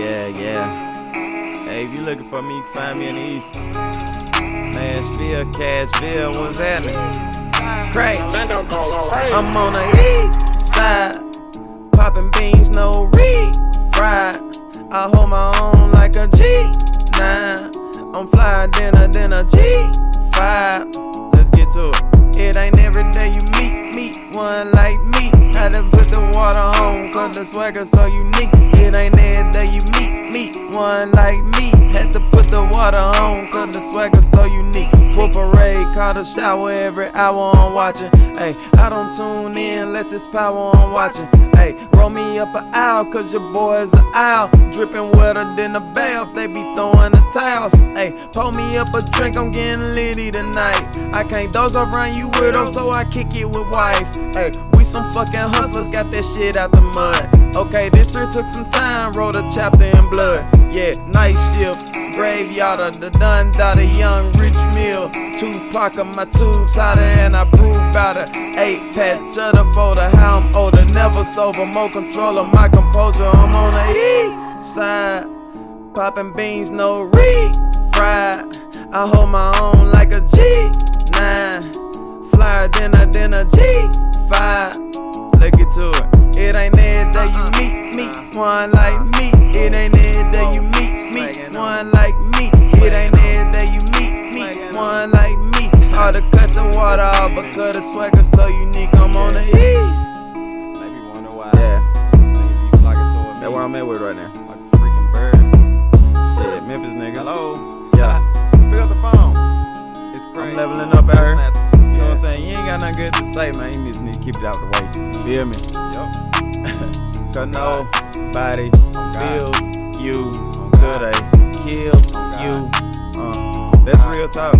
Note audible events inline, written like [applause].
Yeah, yeah. Hey, if you looking for me, you can find me in the east. Nashville, Cashville, what's happening? Craig. I'm on the east side. Popping beans, no reed. Fried. I hold my own like a G9. I'm flyer than a, than a G5. Let's get to it. It ain't every day you meet, meet one like me. Had to put the water on, cause the swagger so unique. It ain't every one like me. Had to put the water on, cause the swagger so unique. Whoop parade, call the shower every hour I'm watching. Hey, I don't tune in unless it's power I'm watching. Hey, roll me up an owl, cause your boy's an owl. Dripping wetter than a bath, they be throwing the towels. Hey, pour me up a drink, I'm getting litty tonight. I can't doze around you weirdo, so I kick it with wife. Hey, some fucking hustlers, got that shit out the mud. Okay, this here took some time, wrote a chapter in blood. Yeah, night shift, graveyard the done daughter, young rich meal. Tupac of my tubes hotter and I brew better. Eight patch of the folder, how I'm older, never sober, more control of my composure. I'm on the east side, popping beans, no reed, fried. I hold my own like a G9, flyer than a than a G5. Look it to it. It ain't every day you meet me, one like me. It ain't every day you meet me, one like me. It ain't every day you meet me, one like me. Hard to cut the water off because the swagger so unique. I'm on the E. Maybe wonder why. Yeah, Niggas be flocking toward me. that's where I'm at with right now. Like a freaking bird. Shit, Memphis nigga. Hello. Yeah, Pick up the phone. It's crazy. I'm leveling up out here. Snatches. You know what I'm saying? You ain't got nothing good to say, man. Just keep it out the way. Feel me? Yup. [laughs] Cause nobody Oh, feels you Oh, till they kill God. you. Uh, that's real talk.